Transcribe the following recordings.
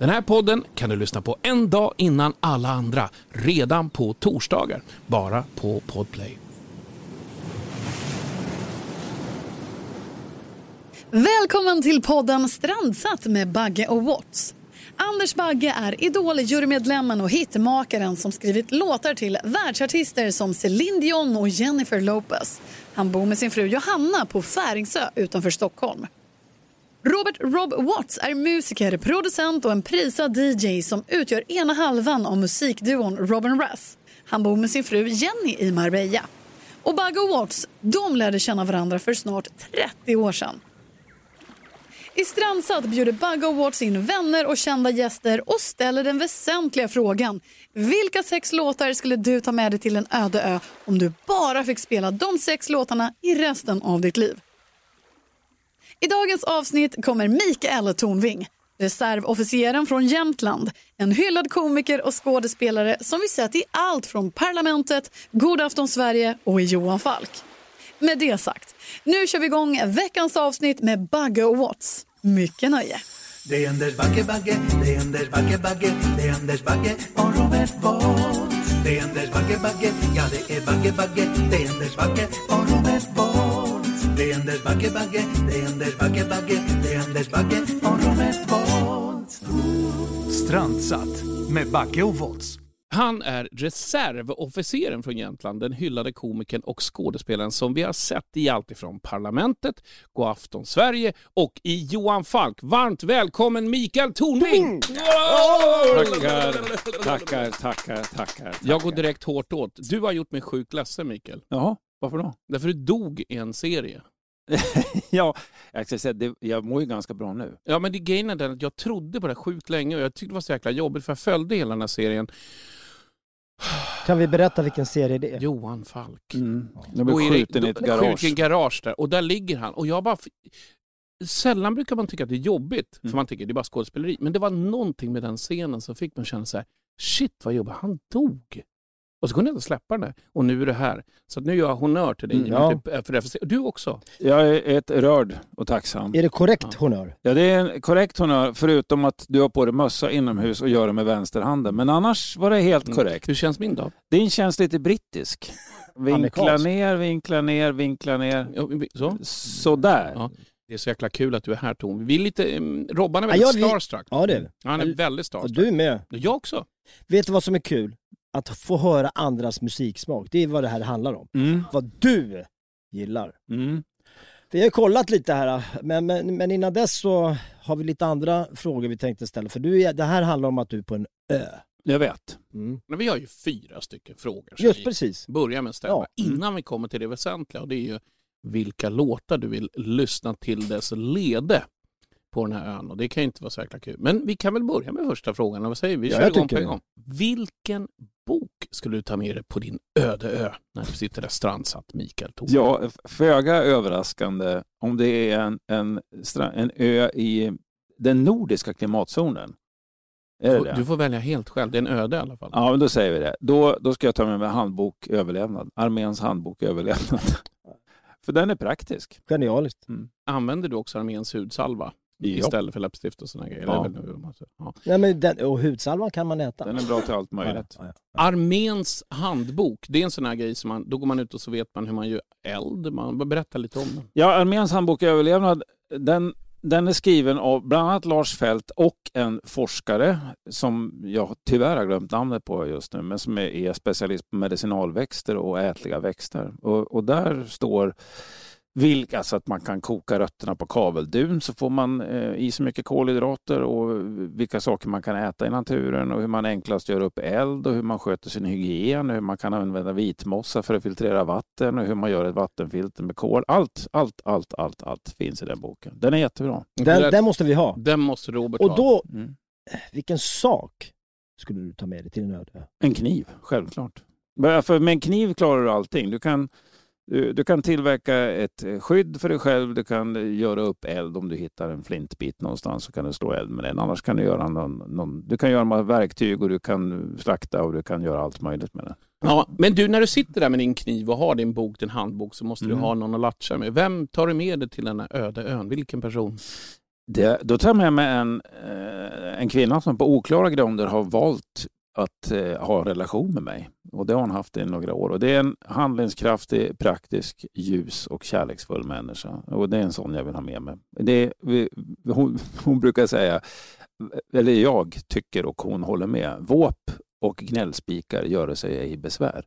Den här podden kan du lyssna på en dag innan alla andra, redan på torsdagar, bara på Podplay. Välkommen till podden Strandsatt med Bagge och Watts. Anders Bagge är Idol-jurymedlemmen och hitmakaren som skrivit låtar till världsartister som Céline Dion och Jennifer Lopez. Han bor med sin fru Johanna på Färingsö utanför Stockholm. Robert Rob Watts är musiker, producent och en prisad DJ som utgör ena halvan av musikduon Robin Russ. Han bor med sin fru Jenny i Marbella. Och Bagge och Watts, de lärde känna varandra för snart 30 år sedan. I Strandsatt bjuder Bagge och Watts in vänner och kända gäster och ställer den väsentliga frågan. Vilka sex låtar skulle du ta med dig till en öde ö om du bara fick spela de sex låtarna i resten av ditt liv? I dagens avsnitt kommer Mikael Tornving, reservofficeren från Jämtland, en hyllad komiker och skådespelare som vi sett i allt från Parlamentet, God afton Sverige och i Johan Falk. Med det sagt, nu kör vi igång veckans avsnitt med Bagge och Watts. Mycket nöje! Det är Anders Bagge, Bagge, det är Anders Bagge, Bagge, det är Anders Bagge och Robert Bolt. Det är Anders Bagge, Bagge, ja det är Bagge, Bagge, det är Anders Bagge och Robert Bolt. Det är Anders Bagge, Bagge, det är Anders Bagge, Bagge, det är Anders Bagge och Robert Bolt. Strandsatt med Bagge och Volts. Han är reservofficeren från Jämtland, den hyllade komikern och skådespelaren som vi har sett i allt ifrån Parlamentet, God afton Sverige och i Johan Falk. Varmt välkommen Mikael Tornving! Tackar, tackar, tackar, tackar. Jag går direkt hårt åt. Du har gjort mig sjukt ledsen Mikael. Jaha, varför då? Därför du dog i en serie. ja, jag ska säga, det, jag mår ju ganska bra nu. Ja men det grejen är den att jag trodde på det sjukt länge och jag tyckte det var så jäkla jobbigt för jag följde hela den här serien. Kan vi berätta vilken serie det är? Johan Falk. Mm. Blev i- skjuten i ett garage. Skjuten garage där. Och där ligger han. Och jag bara... Sällan brukar man tycka att det är jobbigt, för Mm. man tycker det är bara skådespeleri. Men det var någonting med den scenen som fick mig att känna så här, shit vad jobbigt, han dog. Och så kunde jag inte släppa den där. Och nu är det här. Så att nu gör jag honnör till dig. Mm, ja. Typ, för det. Du också. Jag är ett rörd och tacksam. Är det korrekt Ja. honör? Ja, det är en korrekt honnör, förutom att du har på dig mössa inomhus och gör det med vänsterhanden. Men annars var det helt Mm. korrekt. Hur känns min dag? Din känns lite brittisk. Vinkla ner, vinkla ner, vinkla ner. Ja, Så? Sådär. Ja. Det är så jäkla kul att du är här Tom. Vi är lite... um, Robban är Ja, väldigt vi- starstruck. Ja det är det. Han är väldigt Och starstruck. du är med. Jag också. Vet du vad som är kul? Att få höra andras musiksmak. Det är vad det här handlar om. Mm. Vad du gillar. Mm. Vi har kollat lite här, men, men, men innan dess så har vi lite andra frågor vi tänkte ställa. För du det här handlar om att du är på en ö. Jag vet. Mm. Men vi har ju fyra stycken frågor. som Just vi precis. börjar med att ställa Ja. innan vi kommer till det väsentliga. Och det är ju vilka låtar du vill lyssna till dess lede på den här ön. Och det kan ju inte vara så jäkla kul. Men vi kan väl börja med första frågan. Vad säger vi? Vi Ja, kör jag igång på en gång. Vilken bok skulle du ta med dig på din öde ö när du sitter där strandsatt, Mikael Thor? Ja, föga överraskande om det är en, en, en ö i den nordiska klimatzonen. Är det det? Du får välja helt själv. Det är en öde i alla fall. Ja, men då säger vi det. Då, då ska jag ta med mig handbok överlevnad. Arméns handbok överlevnad. För den är praktisk. Genialiskt. Använder du också arméns hudsalva? Istället för läppstift och sådana grejer. Ja. Det är väl nu man säger. ja. Nej, men den, och hudsalvan kan man äta. Den är bra till allt möjligt. Ja, ja, ja. Arméns handbok, det är en sån här grej som man, då går man ut och så vet man hur man gör eld. Man berättar lite om den. Ja, Arméns handbok överlevnad, den, den är skriven av bland annat Lars Fält och en forskare som jag tyvärr har glömt namnet på just nu, men som är, är specialist på medicinalväxter och ätliga växter. Och, och där står vilka, alltså att man kan koka rötterna på kaveldun så får man eh, i sig mycket kolhydrater och vilka saker man kan äta i naturen och hur man enklast gör upp eld och hur man sköter sin hygien och hur man kan använda vitmossa för att filtrera vatten och hur man gör ett vattenfilter med kol. Allt, allt, allt, allt, allt finns i den boken. Den är jättebra. Den, den måste vi ha. Den måste Robert Och ha. då, Mm. vilken sak skulle du ta med dig till en öde? En kniv, självklart. För med en kniv klarar du allting. Du kan, du, du kan tillverka ett eh, skydd för dig själv, du kan eh, göra upp eld om du hittar en flintbit någonstans så kan du slå eld med den. Annars kan du göra någon, någon, du kan göra med verktyg och du kan slakta och du kan göra allt möjligt med den. Ja, men du, när du sitter där med din kniv och har din bok, din handbok, så måste Mm. du ha någon att latcha med. Vem tar du med dig till den här öde ön? Vilken person? Det, då tar jag med mig en, eh, en kvinna som på oklara grunder har valt att eh, ha en relation med mig. Och det har hon haft i några år. Och det är en handlingskraftig, praktisk, ljus och kärleksfull människa. Och det är en sån jag vill ha med mig. Det är, vi, hon, hon brukar säga, eller jag tycker och hon håller med, våp och gnällspikar gör sig ej besvär.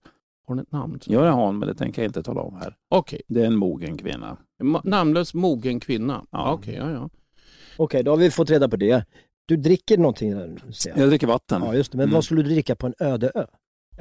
Har hon ett namn? Ja, det har hon, men det tänker jag inte tala om här. Okej. Det är en mogen kvinna. Ma- Namnlös mogen kvinna. Ja. Okej, ja, ja. Okej, då har vi fått reda på det. Du dricker någonting där. Jag dricker vatten. Ja, just det. Men Mm. vad skulle du dricka på en öde ö?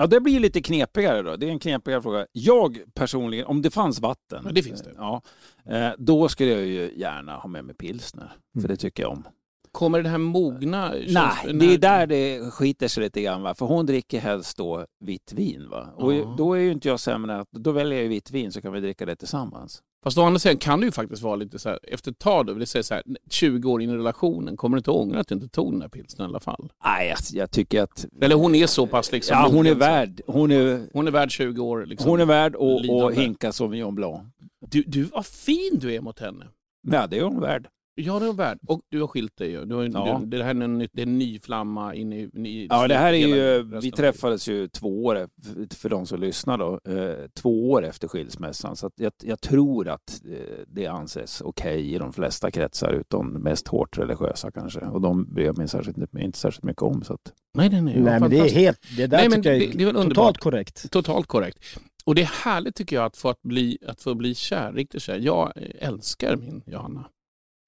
Ja, det blir lite knepigare då. Det är en knepigare fråga. Jag personligen, om det fanns vatten, Ja, det finns det. Ja, eh, då skulle jag ju gärna ha med mig pilsner. För Mm. det tycker jag om. Kommer det här mogna... Nej, det är där det skiter sig lite grann. Va? För hon dricker helst då vitt vin. Va? Och Ja. då är ju inte jag sämre. att- Då väljer jag vitt vin så kan vi dricka det tillsammans. Fast å andra sidan kan det ju faktiskt vara lite så här, efter ett tag då, det säger så här, 20 år in i relationen, kommer du inte ångra att du inte tog den här pilsnern i alla fall? Nej, jag, jag tycker att... Eller hon är så pass liksom ja, hon är värd. Hon är, Hon är värd 20 år liksom. hon är värd att att lidande. hinka Sauvignon Blanc. Du, du, vad fin du är mot henne. Ja, det är hon värd. Ja, det är värd. Och du har skilt dig ju. Du har, Ja. du, det här är en, ny- det är en ny flamma in i... i Ja, det här är ju, vi träffades ju två år, för- de som lyssnar då, eh, två år efter skilsmässan. Så att jag, jag tror att eh, det anses okej i de flesta kretsar, utom mest hårt religiösa kanske. Och de bryr jag mig särskilt, inte särskilt mycket om. Så att, Nej, nej, nej. Nej, men det är helt... Det där Nej, men tycker jag det- är, det är underbart. totalt korrekt. Totalt korrekt. Och det är härligt tycker jag att få, att bli, att få bli kär, riktigt kär. Jag älskar min Johanna.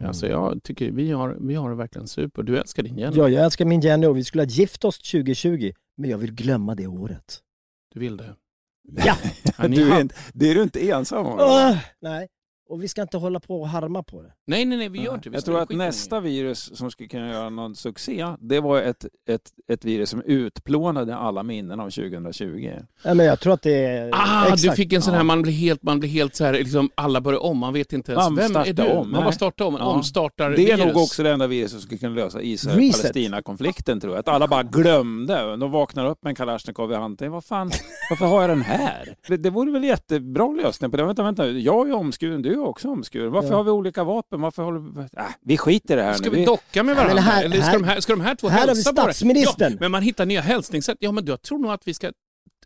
Alltså jag tycker vi har, vi har det verkligen super. Du älskar din Jenny. Ja, jag älskar min Jenny och vi skulle ha gift oss 2020, men jag vill glömma det året. Du vill det? Ja! Du är, inte- det är du inte ensam om. Åh, nej, och vi ska inte hålla på och harma på det. Nej, nej, nej, vi gör inte vi Jag tror att nästa det. virus som skulle kunna göra någon succé, det var ett, ett, ett virus som utplånade alla minnen av 2020. Nej, men jag tror att det är... Ah, exakt. du fick en sån här, Ja. man blir helt, man blir helt så här, liksom alla börjar om, man vet inte ens, Man vem är startar du? om, man bara startar om, Ja. omstartar Det är virus. nog också det enda viruset som skulle kunna lösa. Israel-Palestina-konflikten tror jag. Att alla bara glömde. De vaknar upp med en Kalashnikov i handen. Vad fan, varför har jag den här? Det, det vore väl jättebra lösning på det. Vänta, vänta. Jag är omskuren, du är också omskuren. Varför Ja. har vi olika vapen? Varför håller vi... Äh, vi skiter i det här Ska nu. vi docka med varandra? här- Eller ska, här- de här, ska de här två här har vi hälsa på det? statsministern. Ja, men man hittar nya hälsningssätt. Ja, men jag tror nog att vi ska...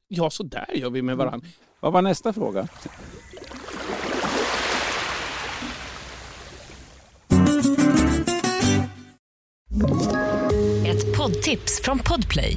Ja, så där gör vi med varandra. Vad var nästa fråga? Ett poddtips från Podplay.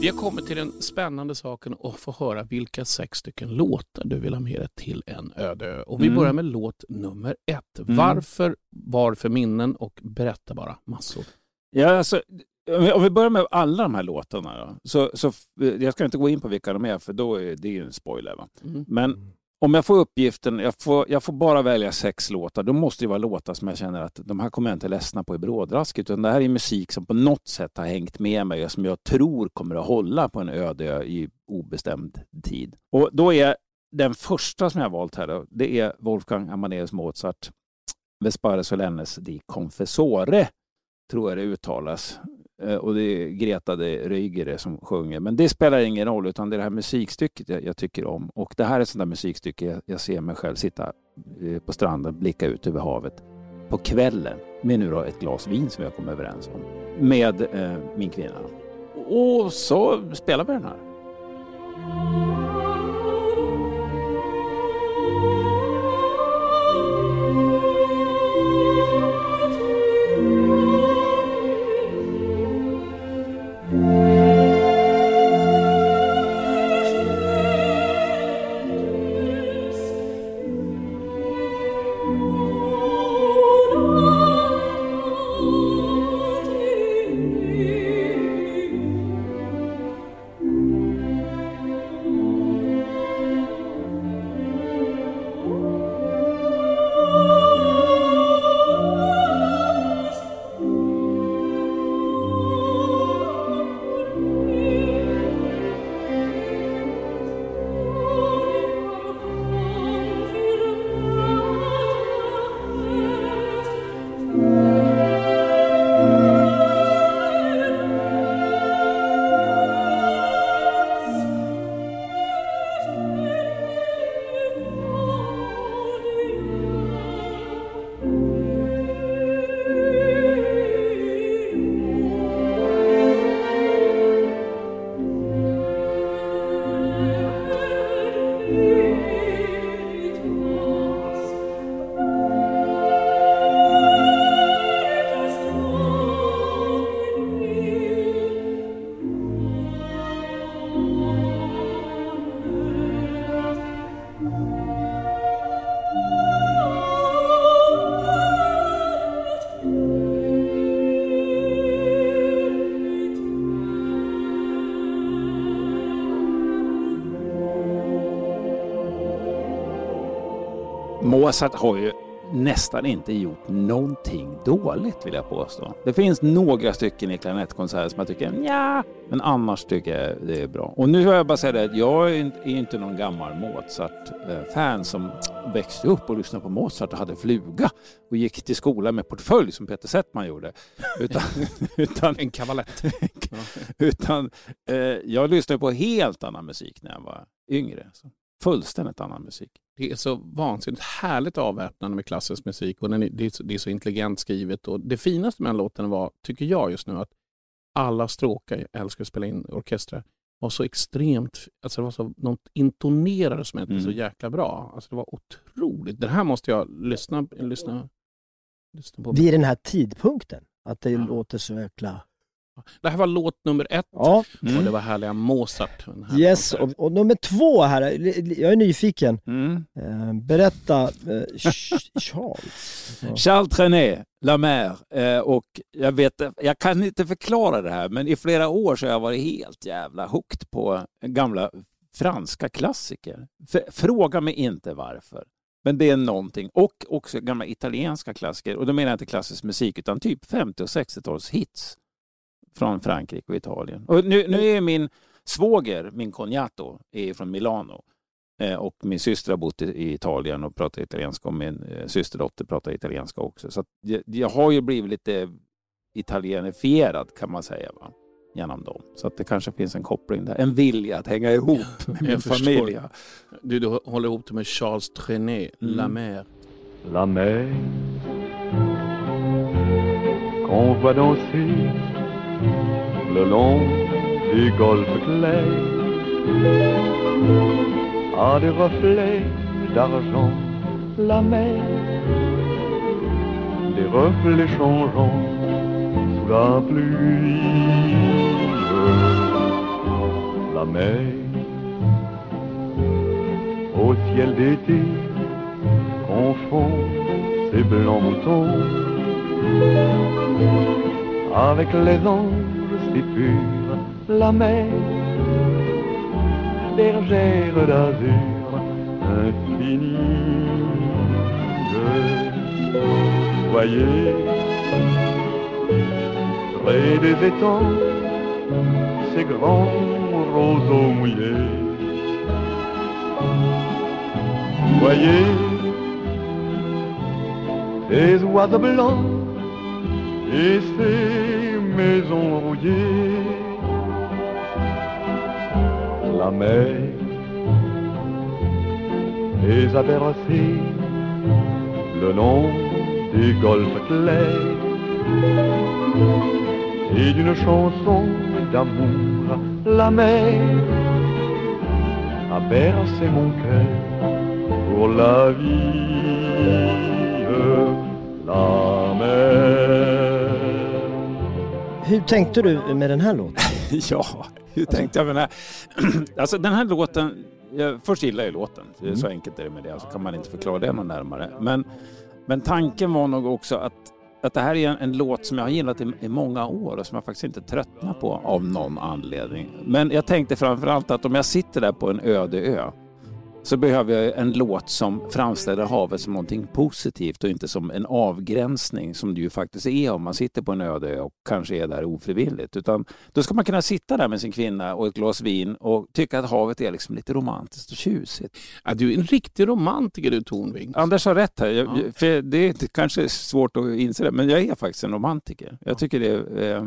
Vi har kommit till den spännande saken att få höra vilka sex stycken låtar du vill ha med dig till en öde ö. Och vi Mm. börjar med låt nummer ett. Varför, varför minnen och berätta bara massor. Ja, alltså, om vi- om vi börjar med alla de här låtarna då. Så, så, jag ska inte gå in på vilka de är för då är det ju en spoiler. Va? Mm. Men om jag får uppgiften, jag får, jag får bara välja sex låtar, då måste det vara låtar som jag känner att de här kommer jag inte ledsna på i brådrask. Utan det här är musik som på något sätt har hängt med mig och som jag tror kommer att hålla på en öde ö i obestämd tid. Och då är den första som jag har valt här, då, det är Wolfgang Amadeus Mozart, Vespare Solennes di Confessore, tror jag det uttalas. Eh, och det är Greta de Rygere som sjunger. Men det spelar ingen roll, utan det är det här musikstycket jag, jag tycker om. Och det här är ett sånt där musikstycke jag, jag ser mig själv sitta eh, på stranden, blicka ut över havet på kvällen med nu då ett glas vin som jag kom överens om med eh, min kvinna. Och så spelar vi den här. Mozart har ju nästan inte gjort någonting dåligt vill jag påstå. Det finns några stycken i klarinettkonserter som jag tycker ja, men annars tycker jag det är bra. Och nu har jag bara säga det att jag är inte någon gammal Mozart-fan som växte upp och lyssnade på Mozart och hade fluga och gick till skolan med portfölj som Peter Settman gjorde. Utan, utan, En kavalett. utan eh, jag lyssnade på helt annan musik när jag var yngre. Så fullständigt annan musik. Det är så vansinnigt härligt avväpnande med klassisk musik och den är, det, är så, det är så intelligent skrivet. Och det finaste med den låten var, tycker jag just nu, att alla stråkar, jag älskar att spela in orkestrar, var så extremt, alltså det var så, de intonerade som inte Mm. så jäkla bra. Alltså det var otroligt. Det här måste jag lyssna, lyssna, lyssna på. Vid den här tidpunkten, att det låter så jäkla... Det här var låt nummer ett Ja, och det var härliga Mozart. Här yes. Och, och nummer två här, jag är nyfiken. Mm. Eh, berätta, eh, Ch- Charles. Charles Trenet, La Mer. Eh, och jag, vet, jag kan inte förklara det här, men i flera år så har jag varit helt jävla hooked på gamla franska klassiker. Fråga mig inte varför. Men det är någonting. Och också gamla italienska klassiker. Och då menar jag inte klassisk musik, utan typ 50 och 60-tals hits från Frankrike och Italien. Och nu, nu är min svåger, min cognato, är från Milano. Eh, Och min syster har bott i, Italien och pratar italienska och min eh, systerdotter pratar italienska också. Så att jag, jag har ju blivit lite italienifierad kan man säga. Va? Genom dem. Så att det kanske finns en koppling där. En vilja att hänga ihop med min familj. Du, du håller ihop det med Charles Trenet, La Mm. Mer. la mer qu'on voit danser le long du golfe clair a des reflets d'argent la mer. Des reflets changeants sous la pluie. La mer. Au ciel d'été confond ces blancs moutons. Avec les anges si purs, la mer, bergère d'azur infinie. Voyez, près des étangs, ces grands roseaux mouillés. Voyez, ces oiseaux blancs et ces maisons rouillées. La mer les a bercés le long des golfes clairs et d'une chanson d'amour la mer a bercé mon cœur pour la vie. Hur tänkte du med den här låten? ja, hur tänkte jag med den här? Alltså den här låten, jag, först gillar jag låten. Är Så enkelt är det med det, så kan man inte förklara det någon närmare. Men, men tanken var nog också att, att det här är en, en låt som jag har gillat i, i många år och som jag faktiskt inte tröttnar på av någon anledning. Men jag tänkte framförallt att om jag sitter där på en öde ö så behöver jag en låt som framställer havet som någonting positivt och inte som en avgränsning som det ju faktiskt är om man sitter på en öde och kanske är där ofrivilligt. Utan då ska man kunna sitta där med sin kvinna och ett glas vin och tycka att havet är liksom lite romantiskt och tjusigt. Ja, du är en riktig romantiker du Tornving. Anders har rätt här. Jag, Ja. för det är kanske svårt att inse det, men jag är faktiskt en romantiker. Jag tycker det är, eh,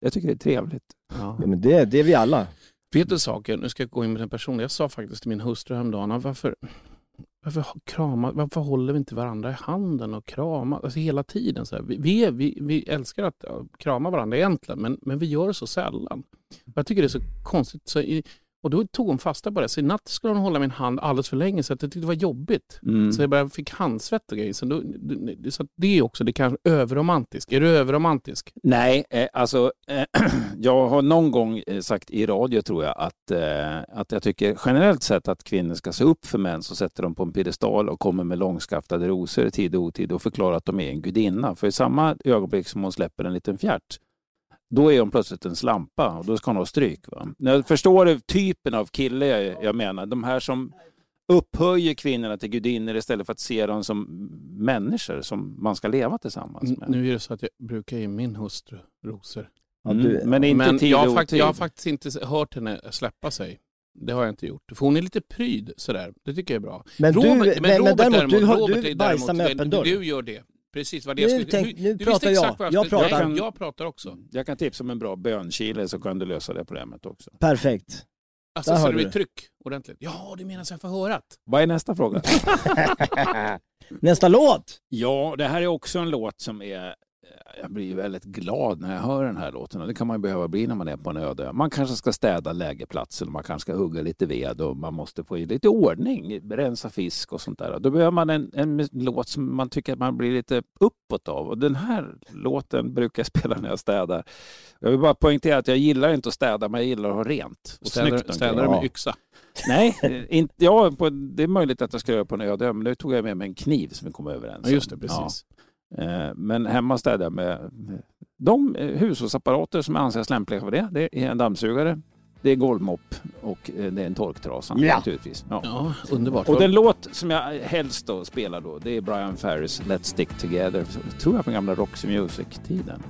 jag tycker det är trevligt. Ja, men det, det är vi alla. Vet du saker, nu ska jag gå in med den personen. Jag sa faktiskt till min hustru häromdagen, ah, varför, varför, krama, varför håller vi inte varandra i handen och kramar alltså hela tiden? Så här. Vi, vi, är, vi, vi älskar att krama varandra egentligen, men, men vi gör det så sällan. Jag tycker det är så konstigt. Så i, och då tog hon fasta på det. Så i natt skulle hon hålla min hand alldeles för länge så att jag tyckte det var jobbigt. Mm. Så jag bara fick handsvett och grejer. Så, då, så det är också, det kanske överromantisk. Är du överromantisk? Nej, eh, alltså eh, jag har någon gång eh, sagt i radio tror jag att, eh, att jag tycker generellt sett att kvinnor ska se upp för män som sätter dem på en piedestal och kommer med långskaftade rosor i tid och otid och förklarar att de är en gudinna. För i samma ögonblick som hon släpper en liten fjärt då är hon plötsligt en slampa och då ska hon ha stryk. Va? Jag förstår du typen av kille jag, jag menar. De här som upphöjer kvinnorna till gudinnor istället för att se dem som människor som man ska leva tillsammans med. Nu är det så att jag brukar ge min hustru rosor. Mm, men inte Men tid jag, har fakt- jag har faktiskt inte hört henne släppa sig. Det har jag inte gjort. För hon är lite pryd sådär. Det tycker jag är bra. Men du- men- men däremot, du har- Robert du är bajsar med däremot- öppen dörr. Du gör det. Precis vad det Nu jag skulle... tänk- du, nu du pratar jag. exakt vad Jag skulle... pratar. Jag, jag pratar också. Jag kan tipsa om en bra bönkile så kan du lösa det problemet också. Perfekt. Alltså Där så har det du blir tryck ordentligt. Ja, det menar jag får hörat. Vad är nästa fråga? Nästa låt! Ja, det här är också en låt som är... Jag blir väldigt glad när jag hör den här låten och det kan man behöva bli när man är på en öde. Man kanske ska städa lägerplatsen, man kanske ska hugga lite ved och man måste få i lite ordning, rensa fisk och sånt där. Då behöver man en, en låt som man tycker att man blir lite uppåt av och den här låten brukar jag spela när jag städar. Jag vill bara poängtera att jag gillar inte att städa, men jag gillar att ha rent och Städar, snyggt. städar omkring. med yxa. Nej, inte, ja, på, det är möjligt att jag ska göra på en öde men nu tog jag med mig en kniv som vi kom överens Ja, just det. om. Precis. Ja. Eh, Men hemma städar jag med de hushållsapparater som anses lämpliga för det. Det är en dammsugare, det är golvmopp och eh, det är en torktrasa Ja. naturligtvis. Ja. Ja, underbart. Och den låt som jag helst då spelar då, det är Brian Ferrys Let's Stick Together, tror jag från gamla Roxy Music-tiden.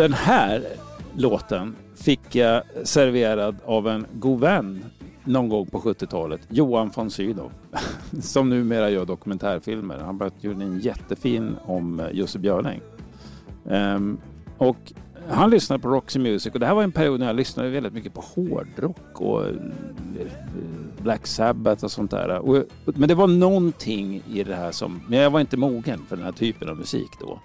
Den här låten fick jag serverad av en god vän någon gång på 70-talet, Johan von Sydow, som numera gör dokumentärfilmer. Han har gjort en jättefin om eh, Jussi Björling. Ehm, och han lyssnade på Roxy Music och det här var en period när jag lyssnade väldigt mycket på hårdrock och eh, Black Sabbath och sånt där. Och, men det var någonting i det här som, men jag var inte mogen för den här typen av musik då.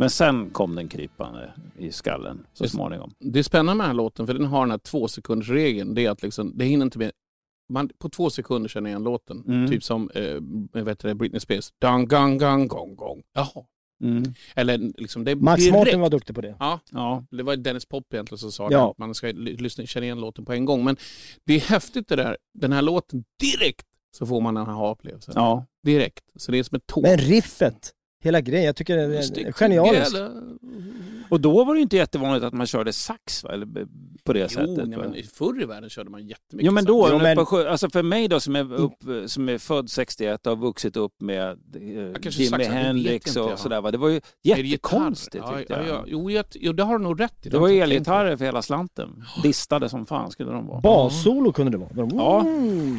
Men sen kom den krypande i skallen så småningom. Det är spännande med den här låten för den har den här två sekunders regeln. Det är att liksom, det hinner inte med man, på två sekunder känner jag igen låten. Mm. Typ som eh, jag vet det, Britney Spears. Dang, gang, gang, gong, gong. Jaha. Mm. Eller liksom, det är Max direkt. Martin var duktig på det. Ja, Ja. det var Dennis Pop egentligen som sa Ja. att man ska ly- lyssna, känna igen låten på en gång. Men det är häftigt det där. Den här låten, direkt så får man den här upplevelsen. ja. Direkt. Så det är som ett tåg. Men riffet, hela grejen, jag tycker det är genialiskt. Och då var det ju inte jättevanligt att man körde sax va? Eller på det Jo, sättet. va? men förr i världen körde man jättemycket Jo men sax. då, Jo, men- på alltså för mig då som är, upp, som är född 61 och har vuxit upp med eh, Jimi det Hendrix inte och sådär va. Det var ju det jättekonstigt ja, tyckte ja, jag. ja, jo, jag, jo, det har du nog rätt i. Det var inte tänkt elgitarrer för hela slanten. Distade som fan skulle de vara. Bassolo kunde det vara. Ja. Mm.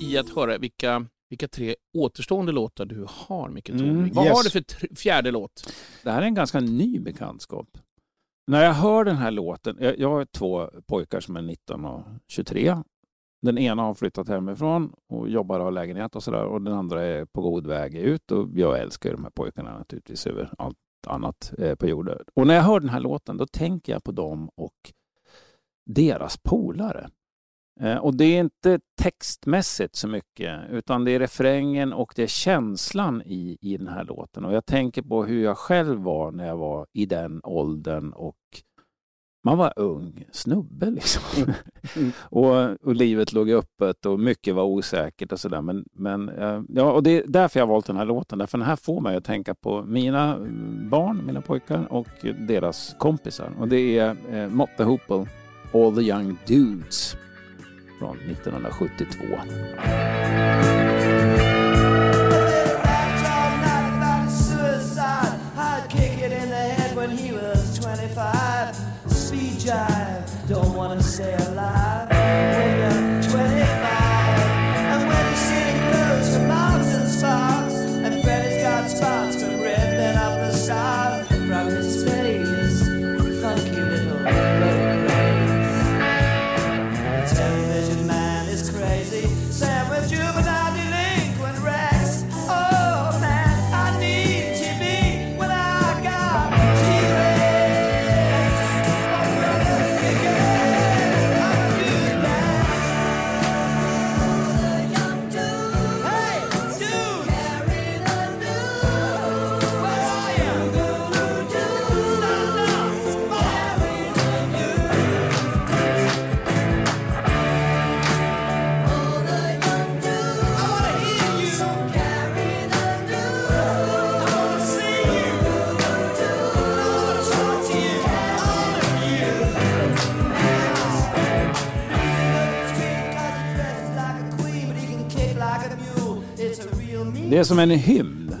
I att höra vilka, vilka tre återstående låtar du har, Micke Mm. Vad yes. har du för fjärde låt? Det här är en ganska ny bekantskap. När jag hör den här låten, jag, jag har två pojkar som är 19 och 23 Den ena har flyttat hemifrån och jobbar och har lägenhet och sådär och den andra är på god väg ut och jag älskar de här pojkarna naturligtvis över allt annat eh, på jorden. Och när jag hör den här låten då tänker jag på dem och deras polare. Eh, och det är inte textmässigt så mycket, utan det är refrängen och det är känslan i, i den här låten. Och jag tänker på hur jag själv var när jag var i den åldern och man var ung snubbe liksom. och, och livet låg öppet och mycket var osäkert och sådär. Men, men eh, ja, och det är därför jag har valt den här låten. Därför den här får mig att tänka på mina barn, mina pojkar och deras kompisar. Och det är eh, Mott the Hoople, All the Young Dudes från 1972. Det är som en hymn.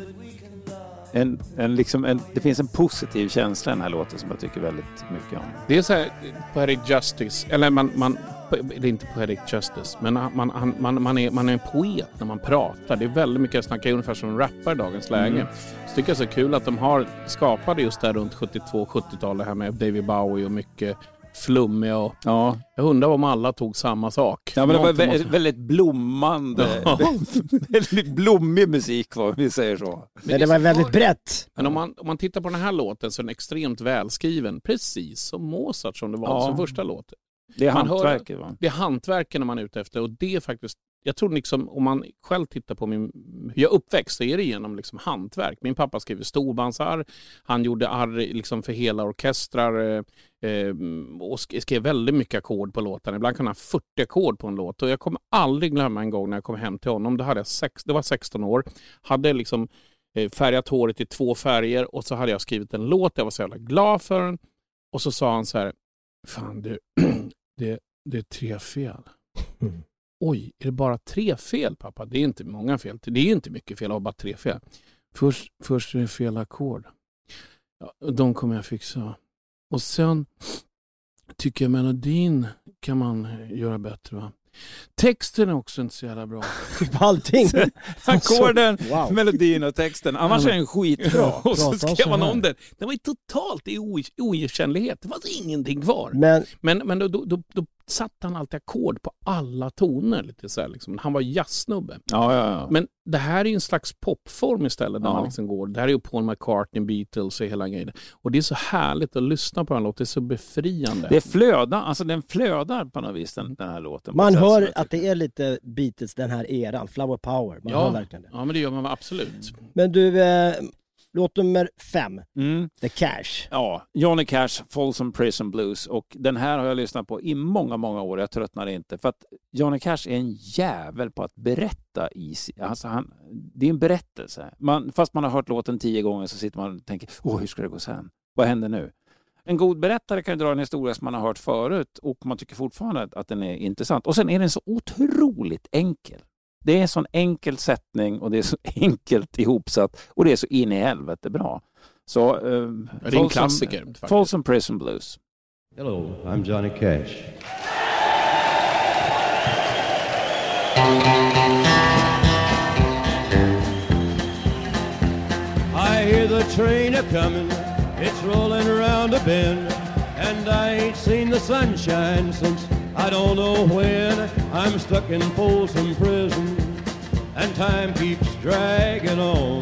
En, en, liksom en, det finns en positiv känsla i den här låten som jag tycker väldigt mycket om. Det är så här poetic justice, eller man, man det är inte poetic justice, men man, man, man, man, är, man är en poet när man pratar. Det är väldigt mycket, jag snackar ungefär som rappare i dagens läge. Mm. Så tycker jag det är så kul att de har skapade just där runt 72-70-talet här med David Bowie och mycket flummiga och Ja, jag undrar om alla tog samma sak. ja men det var vä- måste- väldigt blommande, Ja. väldigt blommig musik om vi säger så. Men det var väldigt brett. Men om man, om man tittar på den här låten så är den extremt välskriven. Precis som Mozart som det var Ja. som första låt. Det är hantverket va? Det är hantverken man är ute efter och det är faktiskt, jag tror liksom om man själv tittar på min, hur jag är uppväxt så är det genom liksom hantverk. Min pappa skrev storbandsarr, han gjorde arr liksom för hela orkestrar eh, eh och skrev väldigt mycket ackord på låtarna. Ibland kunde han 40 ackord på en låt och jag kommer aldrig glömma en gång när jag kom hem till honom. Då hade jag sex, det var 16 år, hade liksom eh, färgat håret i två färger och så hade jag skrivit en låt, jag var så jävla glad för den. Och så sa han så här, fan du, det, det är tre fel. Mm. Oj, är det bara tre fel pappa? Det är inte många fel. Det är inte mycket fel att ha bara tre fel. Först, först är det fel ackord. Ja, de kommer jag fixa. Och sen tycker jag melodin kan man göra bättre. va? Texten är också inte så jävla bra. Typ allting. Ackorden, Wow. melodin och texten. Annars är den skitbra. Och så skrev här. om den. Den var ju totalt i oigenkännlighet. Det fanns ingenting kvar. Men Men, men då, då, då satte han alltid ackord på alla toner. Lite så här, liksom. Han var jazzsnubbe. Ja, ja, ja. Men det här är ju en slags popform istället. Där Ja. man liksom går. Det här är ju Paul McCartney, Beatles och hela grejen. Och det är så härligt att lyssna på den låten. Det är så befriande. Det är flöda, alltså den flödar på något vis den, den här låten. man hör att det är lite Beatles den här eran, Flower Power. Man hör ja, verkligen det. ja, men det gör man absolut. Men du, eh, låt nummer fem, Mm. The Cash. Ja, Johnny Cash, Folsom Prison Blues. Och den här har jag lyssnat på i många, många år. Jag tröttnar inte. För att Johnny Cash är en jävel på att berätta i alltså han, Det är en berättelse. Man, fast man har hört låten tio gånger så sitter man och tänker, åh, hur ska det gå sen? Vad händer nu? En god berättare kan ju dra en historia som man har hört förut och man tycker fortfarande att den är intressant. Och sen är den så otroligt enkel. Det är en sån enkel sättning och det är så enkelt ihopsatt och det är så in i helvete bra. Så, eh, Det är en klassiker. Folsom Prison Blues. Hello, I'm Johnny Cash. I hear the train a coming, it's rolling around a bend, and I ain't seen the sunshine since I don't know when I'm stuck in Folsom Prison and time keeps dragging on.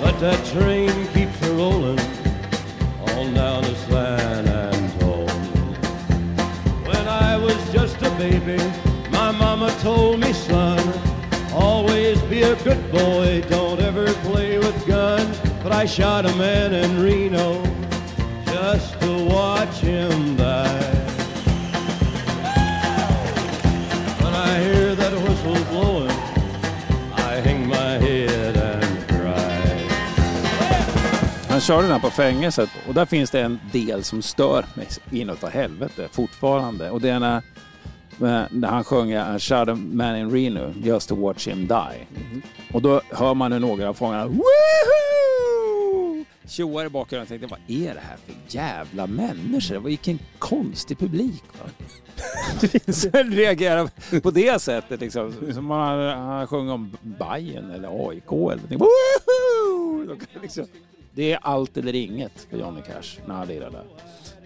But that train keeps a rolling on down to San Antone. When I was just a baby, my mama told me, son, always be a good boy, don't ever play with guns. But I shot a man in Reno him die. When I hear that whistle blowing, I hang my head and cry. Han körde den här på fängelset och där finns det en del som stör mig inåt helvete fortfarande. Och det är när, när han sjunger I shot a man in Reno just to watch him die. Och då hör man hur några av fångarna Woohoo! Tjoar i bakgrunden. Jag tänkte, vad är det här för jävla människor? Vilken konstig publik. Va? Sen reagerar på det sättet liksom. Som man han sjunger om Bayern eller AIK eller någonting. Liksom, det är allt eller inget för Johnny Cash när han lirar där.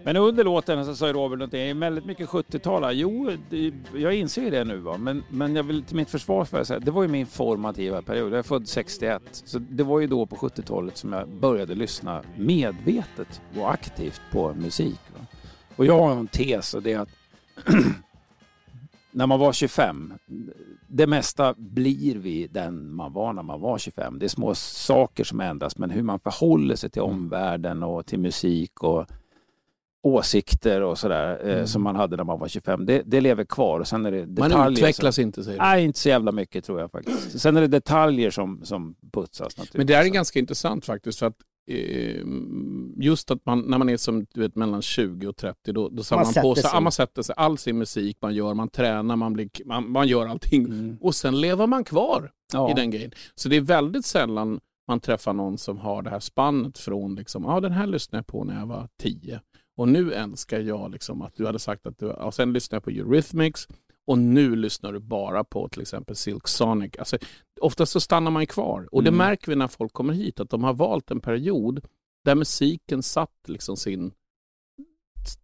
Men under låten så sa Robert någonting, det är väldigt mycket 70-tal. Jo, det, jag inser ju det nu va. Men, men jag vill till mitt försvar för att säga, det var ju min formativa period. Jag är född 61. Så det var ju då på 70-talet som jag började lyssna medvetet och aktivt på musik. Va? Och jag har en tes och det är att när man var 25, det mesta blir vi den man var när man var 25. Det är små saker som ändras, men hur man förhåller sig till omvärlden och till musik och åsikter och sådär eh, Mm. som man hade när man var 25, det, det lever kvar. Och sen är det Man detaljer utvecklas som, inte säger du. Nej, inte så jävla mycket tror jag faktiskt. Sen är det detaljer som, som putsas naturligtvis. Men det är ganska intressant faktiskt. för att eh, Just att man, när man är som du vet, mellan 20 och 30 då, då samlar Man man, på sig, sig. ja, man sätter sig all sin musik man gör, man tränar, man, blir, man, man gör allting och sen lever man kvar Mm. Ja. i den grejen. Så det är väldigt sällan man träffar någon som har det här spannet från liksom, ja den här lyssnade jag på när jag var 10 och nu älskar jag liksom att du hade sagt att du, och sen lyssnar jag på Eurythmics och nu lyssnar du bara på till exempel Silk Sonic. Alltså, oftast så stannar man kvar och det Mm. märker vi när folk kommer hit att de har valt en period där musiken satt liksom sin...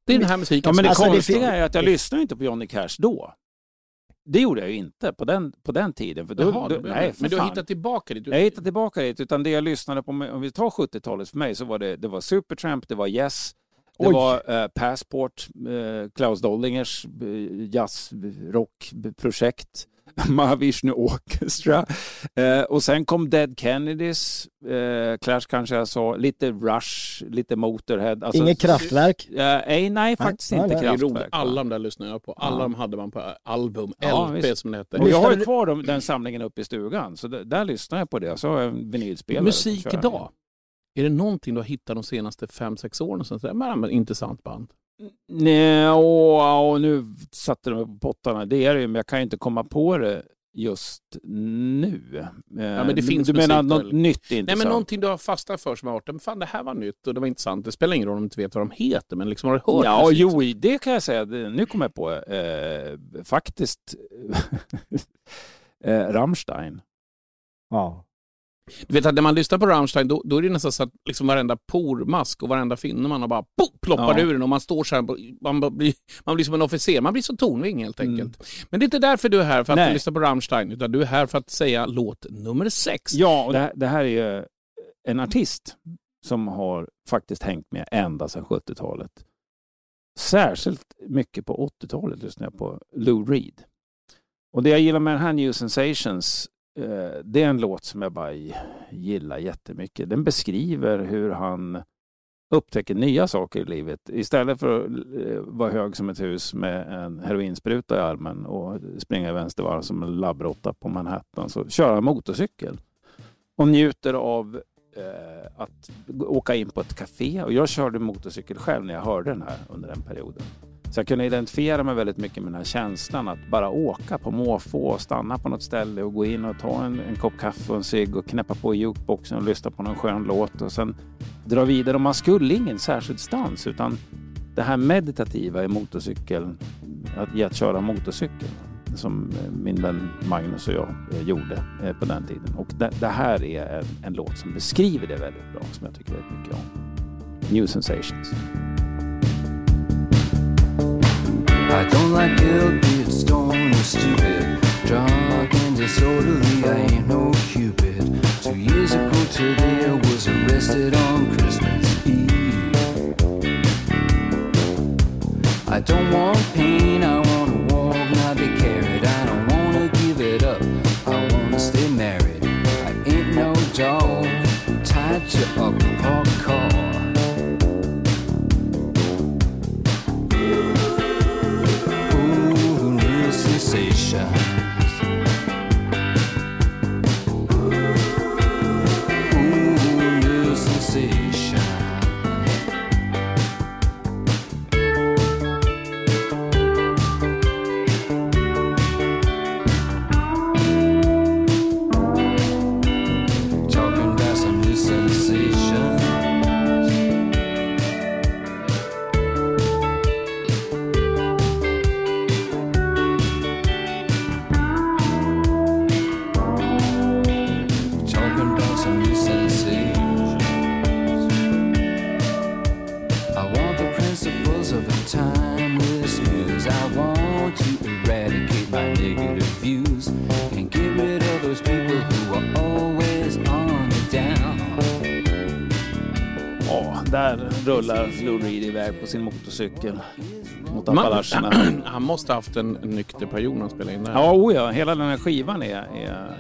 Det är den här musiken Ja, men det som- konstiga är att jag lyssnade inte på Johnny Cash då. Det gjorde jag ju inte på den, på den tiden. För då, Jaha, då, nej, för men du har fan. hittat tillbaka dit? Du- Jag hittade tillbaka dit. Utan det jag lyssnade på, om vi tar 70-talet för mig, så var det, det var Supertramp, det var Yes, det Oj. var eh, Passport, eh, Klaus Dollingers eh, jazzrockprojekt, Mahavishnu Orchestra. Eh, och sen kom Dead Kennedys, eh, Clash kanske jag sa, lite Rush, lite Motorhead. Alltså- Inget kraftverk? Eh, nej, nej, faktiskt nej, inte nej. Kraftverk. Alla de där lyssnade jag på. Alla Ja. de hade man på album, Ja, LP visst. som det heter. Och jag har kvar dem, den samlingen uppe i stugan, så där, där lyssnar jag på det. Så har jag en vinylspelare. Musik idag. Är det någonting du har hittat de senaste fem sex åren som men intressant band? Nej, åh, åh, nu satte de på pottarna. Det är det ju, men jag kan ju inte komma på det just nu. Ja, men det finns du menar musik, något väl? nytt Nej intressant? men någonting du har fastnat för som har varit, men fan det här var nytt och det var intressant. Det spelar ingen roll om du inte vet vad de heter, men liksom har du hört Ja, musik? jo, det kan jag säga. Nu kommer jag på eh, faktiskt eh, Rammstein. Ja. Du vet att när man lyssnar på Rammstein då, då är det nästan så att liksom varenda pormask och varenda finne man har bara po, ploppar Ja. ur den och man står så här, man blir, man blir som en officer, man blir så tonving helt Mm. enkelt. Men det är inte därför du är här för att Nej. lyssna på Rammstein, utan du är här för att säga låt nummer sex. Ja, och det, här- det här är ju en artist som har faktiskt hängt med ända sedan 70-talet. Särskilt mycket på 80-talet lyssnar jag på Lou Reed. Och det jag gillar med den här New Sensations, Eh, det är en låt som jag bara gillar jättemycket. Den beskriver hur han upptäcker nya saker i livet. Istället för att eh, vara hög som ett hus med en heroinspruta i armen och springa i vänstervarv som en labbråtta på Manhattan så kör han motorcykel och njuter av eh, att åka in på ett café. Och jag körde motorcykel själv när jag hörde den här under den perioden. Så jag kunde identifiera mig väldigt mycket med den här känslan att bara åka på måfå och stanna på något ställe och gå in och ta en, en kopp kaffe och en cigg och knäppa på jukeboxen och lyssna på någon skön låt och sen dra vidare. Och man skulle ingen särskild stans utan det här meditativa i motorcykeln, att, i att köra motorcykel som eh, min vän Magnus och jag eh, gjorde eh, på den tiden. Och det, det här är en, en låt som beskriver det väldigt bra, som jag tycker väldigt mycket om. New Sensations. I don't like guilt, stoned or stupid. Drunk and disorderly, I ain't no cupid. Two years ago today, was arrested on Christmas Eve. I don't want pain, I wanna walk, not be carried. I don't wanna give it up, I wanna stay married. I ain't no dog, tied to a iväg på sin motorcykel mot Appalacherna. han måste ha haft en nykter period när han spelade in det här. Ja, oh ja, hela den här skivan är, är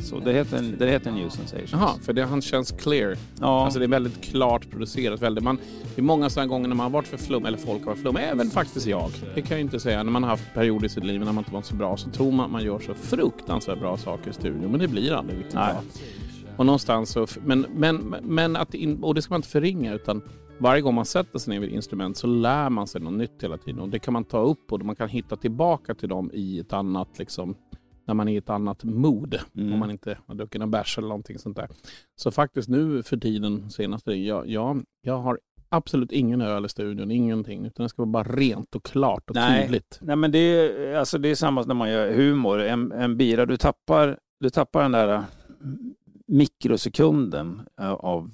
så. Det heter, det heter New Sensations. Jaha, för det, han känns clear. Ja. Alltså det är väldigt klart producerat. Väldigt, man, det är många sådana gånger när man har varit för flum, eller folk har varit flum, även faktiskt jag. Det kan jag inte säga. När man har haft perioder i sitt liv när man inte varit så bra så tror man att man gör så fruktansvärt bra saker i studion. Men det blir aldrig riktigt bra. Och någonstans så, men, men, men att, in, och det ska man inte förringa utan varje gång man sätter sig ner vid ett instrument så lär man sig något nytt hela tiden. Och det kan man ta upp och man kan hitta tillbaka till dem i ett annat, liksom, när man är i ett annat mood. Mm. Om man inte har druckit en bärs eller någonting sånt där. Så faktiskt nu för tiden, senaste, jag, jag, jag har absolut ingen öl i studion, ingenting. Utan det ska vara bara rent och klart och Nej. tydligt. Nej, men det är, alltså det är samma som när man gör humor. En, en bira, du tappar, du tappar den där äh, mikrosekunden av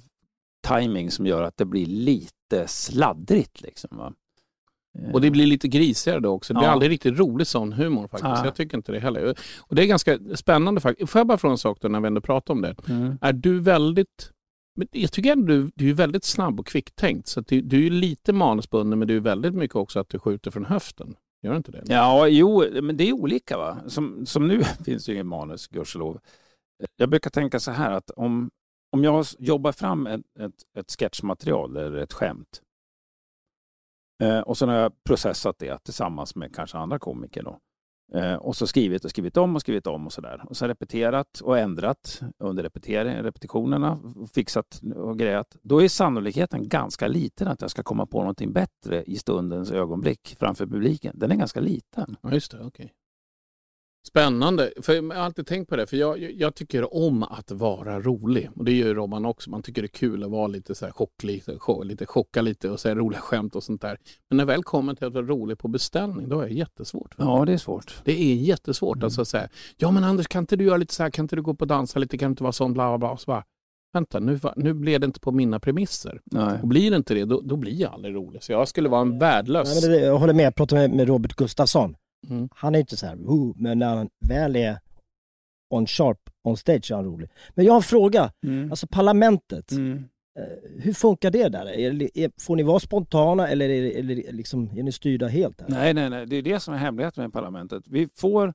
timing som gör att det blir lite sladdrigt. Liksom, va? Och det blir lite grisigare då också. Det blir Ja. aldrig riktigt rolig sån humor faktiskt. Ja. Jag tycker inte det heller. Och det är ganska spännande faktiskt. Får jag bara fråga en sak då när vi ändå pratar om det? Mm. Är du väldigt men jag tycker ändå du, du är väldigt snabb och kvicktänkt. Så du, du är lite manusbunden men du är väldigt mycket också att du skjuter från höften. Gör du inte det? Ja, jo, men det är olika. va. Som, som nu finns det ju ingen manus, gudskelov. Jag brukar tänka så här att om, om jag jobbar fram ett, ett, ett sketchmaterial eller ett skämt eh, och sen har jag processat det tillsammans med kanske andra komiker då. Eh, och så skrivit och skrivit om och skrivit om och sådär. Och sen repeterat och ändrat under repetering, repetitionerna, fixat och grejat. Då är sannolikheten ganska liten att jag ska komma på någonting bättre i stundens ögonblick framför publiken. Den är ganska liten. Ja, just det. okay. Spännande. För jag har alltid tänkt på det. För jag, jag, tycker om att vara rolig. Och det gör ju Robban också. Man tycker det är kul att vara lite så här chock, lite, chock, lite chocka lite och säga roliga skämt och sånt där. Men när jag väl kommer till att vara rolig på beställning, då är det jättesvårt. Ja, det är svårt. Det är jättesvårt. Alltså att säga, ja men Anders kan inte du göra lite så här, kan inte du gå på och dansa lite, kan inte vara sån, bla bla bla. Så bara, vänta, nu, nu blev det inte på mina premisser. Nej. Och blir det inte det, då, då blir jag aldrig rolig. Så jag skulle vara en värdelös... Nej, det, jag håller med, jag pratade med, med Robert Gustafsson. Mm. Han är inte så här, men när han väl är on sharp, on stage är han rolig. Men jag har en fråga, Mm. alltså parlamentet, Mm. eh, hur funkar det där? Är, får ni vara spontana eller är, eller liksom, är ni styrda helt? Där? Nej, nej, nej. Det är det som är hemligheten med parlamentet. Vi får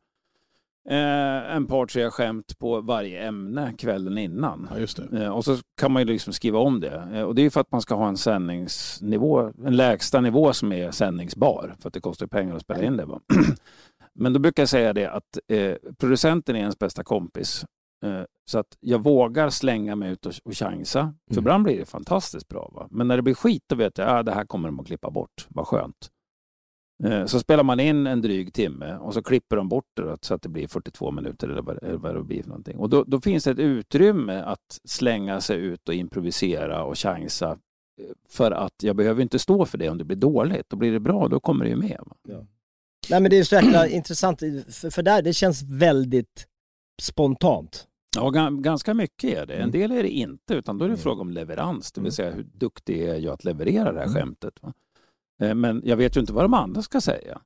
eh, en par, tre skämt på varje ämne kvällen innan. Ja, just det. Eh, och så kan man ju liksom skriva om det. Eh, och det är ju för att man ska ha en sändningsnivå, en lägsta nivå som är sändningsbar. För att det kostar pengar att spela in det. Men då brukar jag säga det att eh, producenten är ens bästa kompis. Eh, så att jag vågar slänga mig ut och, och chansa. För Mm. ibland blir det fantastiskt bra. Va? Men när det blir skit då vet jag att ah, det här kommer de att klippa bort. Vad skönt. Eh, Så spelar man in en dryg timme och så klipper de bort det så att det blir 42 minuter eller vad, det blir för någonting. Och då, då finns det ett utrymme att slänga sig ut och improvisera och chansa. eh, För att jag behöver inte stå för det om det blir dåligt. Då blir det bra, då kommer det ju med. Va? Nej men det är så jäkla intressant, för, för där, det känns väldigt spontant. Ja, ga- ganska mycket är det. En Mm. del är det inte, utan då är det fråga om leverans. Det vill säga hur duktig är jag att leverera det här Mm. skämtet. Va? Eh, Men jag vet ju inte vad de andra ska säga.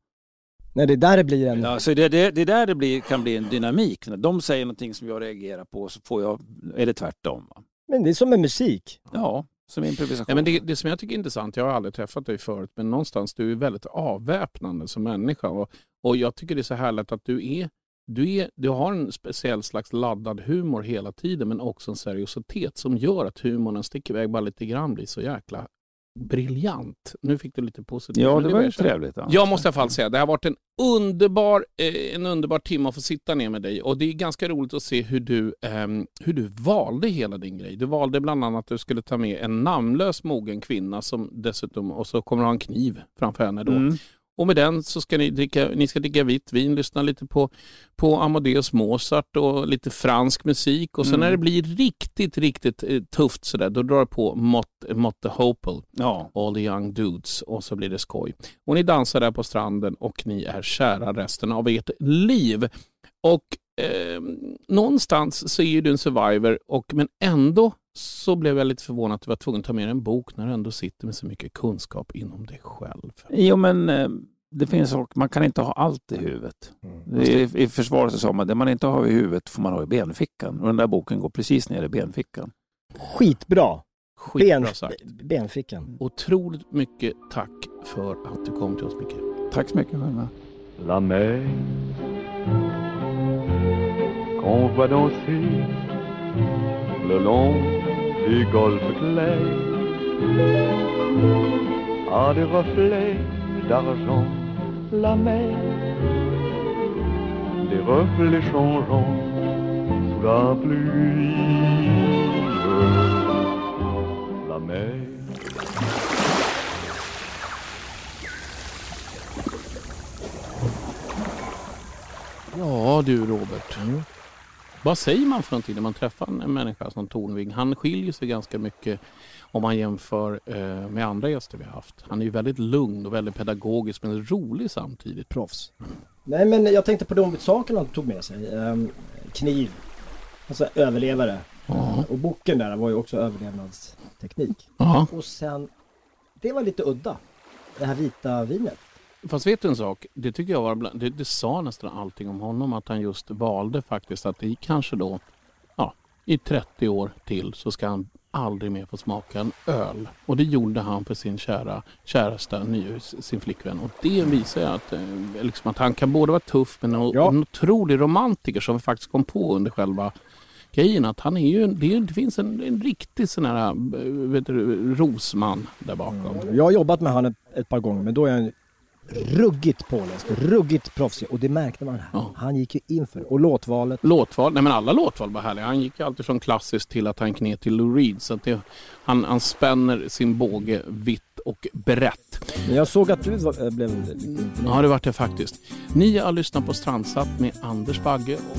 Nej, det är där det blir en... Ja, så det, det, det är där det blir, kan bli en dynamik. När de säger någonting som jag reagerar på så får jag, är det tvärtom. Va? Men det är som med musik. Ja, som improvisation. Ja, men det, det som jag tycker är intressant, jag har aldrig träffat dig förut, men någonstans du är väldigt avväpnande som människa. Och, och jag tycker det är så härligt att du är du, är, du har en speciell slags laddad humor hela tiden men också en seriositet som gör att humorn sticker iväg bara lite grann blir så jäkla briljant. Nu fick du lite positivt. Ja, det var ju trevligt. Ja. Jag måste i alla fall säga, det har varit en underbar, eh, en underbar timme att få sitta ner med dig och det är ganska roligt att se hur du, ehm, hur du valde hela din grej. Du valde bland annat att du skulle ta med en namnlös mogen kvinna som dessutom, och så kommer du ha en kniv framför henne då. Mm. Och med den så ska ni dricka, ni ska dricka vitt vin, lyssna lite på, på Amadeus Mozart och lite fransk musik. Och sen Mm. när det blir riktigt, riktigt eh, tufft sådär, då drar det på Mott, Motte Hopel, Ja. All the young dudes och så blir det skoj. Och ni dansar där på stranden och ni är kära resten av ert liv. Och eh, någonstans så är ju du en survivor, och, men ändå så blev jag lite förvånad att du var tvungen att ta med dig en bok när du ändå sitter med så mycket kunskap inom dig själv. Jo, men eh, det finns saker, man kan inte ha allt i huvudet. I, I försvaret sa man, det man inte har i huvudet får man ha i benfickan. Och den där boken går precis ner i benfickan. Skitbra. Skitbra Ben- sagt. Benfickan. Otroligt mycket tack för att du kom till oss Micke. Tack så mycket själva. Qu'on voit danser le long du golfe clair a des reflets d'argent. La mer, des reflets changeants sous la pluie. La mer. Ja du Robert. Vad säger man för någonting när man träffar en människa som Tornving? Han skiljer sig ganska mycket om man jämför eh, med andra gäster vi har haft. Han är ju väldigt lugn och väldigt pedagogisk men rolig samtidigt. Proffs. Nej men jag tänkte på de sakerna han tog med sig. Ehm, kniv. Alltså överlevare. Ja. Och boken där var ju också överlevnadsteknik. Ja. Och sen, det var lite udda. Det här vita vinet. Fast vet du en sak? Det tycker jag var bland, det, det sa nästan allting om honom att han just valde faktiskt att i kanske då ja, i 30 år till så ska han aldrig mer få smaka en öl. Och det gjorde han för sin kära käresta, ny, sin flickvän. Och det visar ju att, eh, liksom att han kan både vara tuff men en, Ja. en otrolig romantiker som vi faktiskt kom på under själva grejen. Att han är ju, det, är, det finns en, en riktig sån här eh, vet du, rosman där bakom. Jag har jobbat med han ett, ett par gånger men då är han ruggigt påläst, ruggigt proffsig och det märkte man här. Ja. Han gick ju in för och låtvalet. Låtval, nej men alla låtval var härliga. Han gick alltid från klassiskt till att han gick ner till Lou Reed. Så att det, han, han spänner sin båge vitt och brett. Men jag såg att du var, äh, blev Ja, det vart det faktiskt. Ni har lyssnat på Strandsatt med Anders Bagge och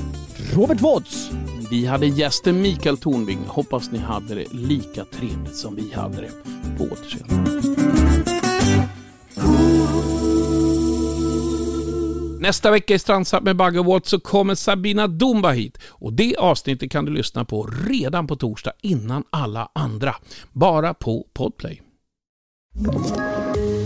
Robert Woods! vi hade gästen Mikael Tornving. Hoppas ni hade det lika trevligt som vi hade det. På återseende. Nästa vecka i Strandsatt med Bagge så kommer Sabina Dumba hit. Och det avsnittet kan du lyssna på redan på torsdag innan alla andra. Bara på Podplay.